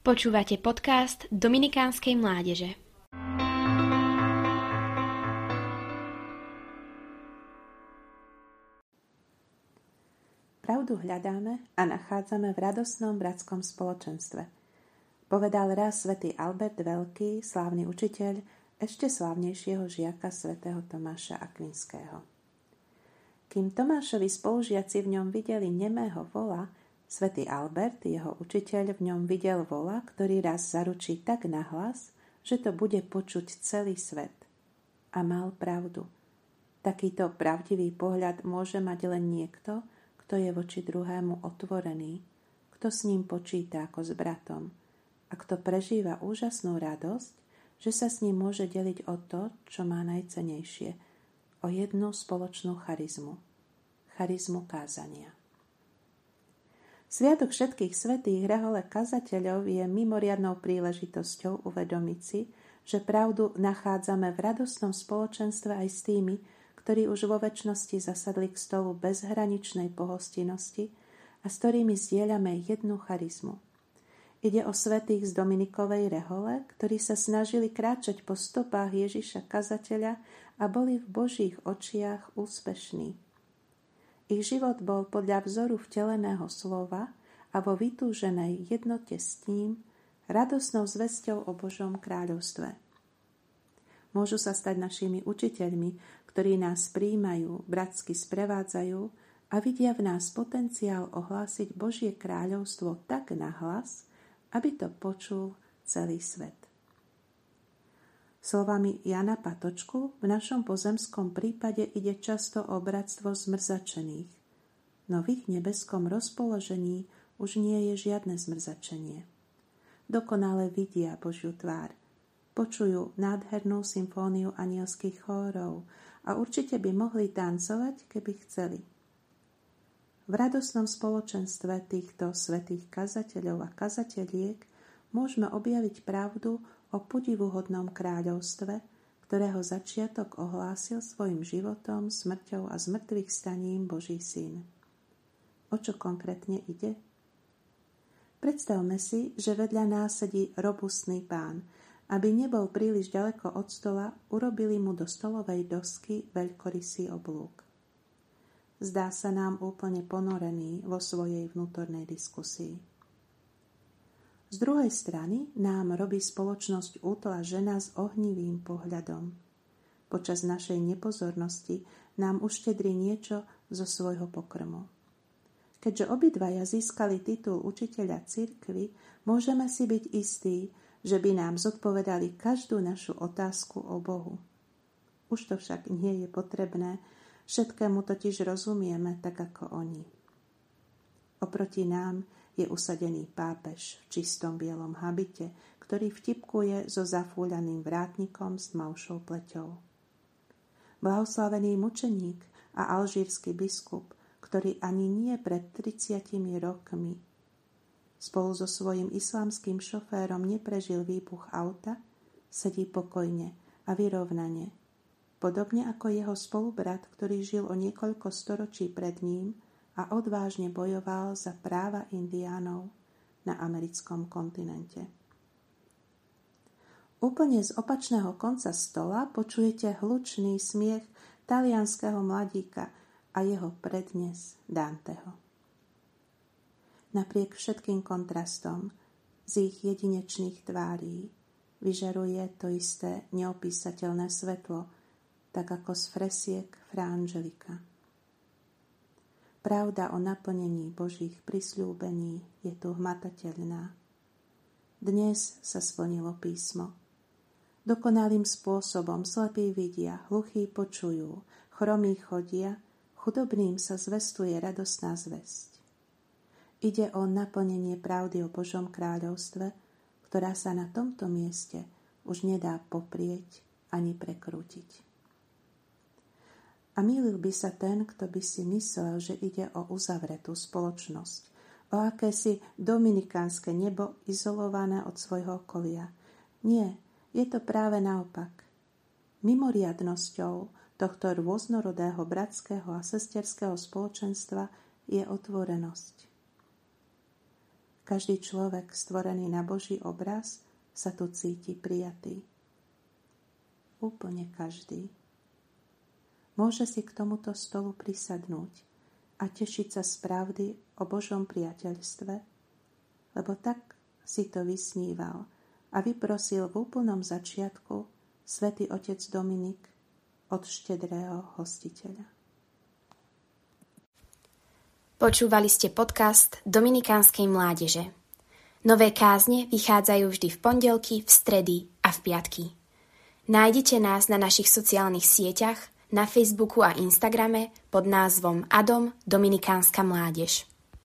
Počúvate podcast Dominikánskej mládeže. Pravdu hľadáme a nachádzame v radosnom bratskom spoločenstve. Povedal raz svätý Albert Veľký, slávny učiteľ, ešte slávnejšieho žiaka svätého Tomáša Akvinského. Kým Tomášovi spolužiaci v ňom videli nemého vola, Svetý Albert, jeho učiteľ, v ňom videl vola, ktorý raz zaručí tak nahlas, že to bude počuť celý svet. A mal pravdu. Takýto pravdivý pohľad môže mať len niekto, kto je voči druhému otvorený, kto s ním počíta ako s bratom a kto prežíva úžasnú radosť, že sa s ním môže deliť o to, čo má najcenejšie, o jednu spoločnú charizmu, charizmu kázania. Sviatok všetkých svetých rehole kazateľov je mimoriadnou príležitosťou uvedomiť si, že pravdu nachádzame v radostnom spoločenstve aj s tými, ktorí už vo väčšnosti zasadli k stolu bezhraničnej pohostinnosti a s ktorými zdieľame jednu charizmu. Ide o svetých z Dominikovej rehole, ktorí sa snažili kráčať po stopách Ježiša kazateľa a boli v Božích očiach úspešní. Ich život bol podľa vzoru vteleného slova a vo vytúženej jednote s ním radosnou zväzťou o Božom kráľovstve. Môžu sa stať našimi učiteľmi, ktorí nás príjmajú, bratsky sprevádzajú a vidia v nás potenciál ohlásiť Božie kráľovstvo tak nahlas, aby to počul celý svet. Slovami Jana Patočku v našom pozemskom prípade ide často o bratstvo zmrzačených, no v ich nebeskom rozpoložení už nie je žiadne zmrzačenie. Dokonale vidia Božiu tvár, počujú nádhernú symfóniu anielských chórov a určite by mohli tancovať, keby chceli. V radosnom spoločenstve týchto svetých kazateľov a kazateliek môžeme objaviť pravdu o podivuhodnom kráľovstve, ktorého začiatok ohlásil svojim životom, smrťou a zmrtvých staním Boží syn. O čo konkrétne ide? Predstavme si, že vedľa nás sedí robustný pán. Aby nebol príliš ďaleko od stola, urobili mu do stolovej dosky veľkorysý oblúk. Zdá sa nám úplne ponorený vo svojej vnútornej diskusii. Z druhej strany nám robí spoločnosť útla žena s ohnivým pohľadom. Počas našej nepozornosti nám uštedri niečo zo svojho pokrmu. Keďže obidvaja získali titul učiteľa cirkvy, môžeme si byť istí, že by nám zodpovedali každú našu otázku o Bohu. Už to však nie je potrebné, všetkému totiž rozumieme tak ako oni. Oproti nám je usadený pápež v čistom bielom habite, ktorý vtipkuje so zafúľaným vrátnikom s tmavšou pleťou. Blahoslavený mučeník a alžírsky biskup, ktorý ani nie pred 30 rokmi spolu so svojím islamským šoférom neprežil výbuch auta, sedí pokojne a vyrovnane, podobne ako jeho spolubrat, ktorý žil o niekoľko storočí pred ním a odvážne bojoval za práva indiánov na americkom kontinente. Úplne z opačného konca stola počujete hlučný smiech talianského mladíka a jeho prednes Danteho. Napriek všetkým kontrastom z ich jedinečných tvárí vyžaruje to isté neopísateľné svetlo, tak ako z fresiek Fra. Pravda o naplnení Božích prisľúbení je tu hmatateľná. Dnes sa splnilo písmo. Dokonalým spôsobom slepí vidia, hluchí počujú, chromí chodia, chudobným sa zvestuje radosná zväzť. Ide o naplnenie pravdy o Božom kráľovstve, ktorá sa na tomto mieste už nedá poprieť ani prekrútiť. A mýlil by sa ten, kto by si myslel, že ide o uzavretú spoločnosť, o akési dominikánske nebo izolované od svojho okolia. Nie, je to práve naopak. Mimoriadnosťou tohto rôznorodého bratského a sesterského spoločenstva je otvorenosť. Každý človek stvorený na Boží obraz sa tu cíti prijatý. Úplne každý. Môže si k tomuto stolu prisadnúť a tešiť sa z pravdy o Božom priateľstve, lebo tak si to vysníval a vyprosil v úplnom začiatku svätý otec Dominik od štedrého hostiteľa. Počúvali ste podcast Dominikánskej mládeže. Nové kázne vychádzajú vždy v pondelky, v stredy a v piatky. Nájdete nás na našich sociálnych sieťach, na Facebooku a Instagrame pod názvom Adom Dominikánska mládež.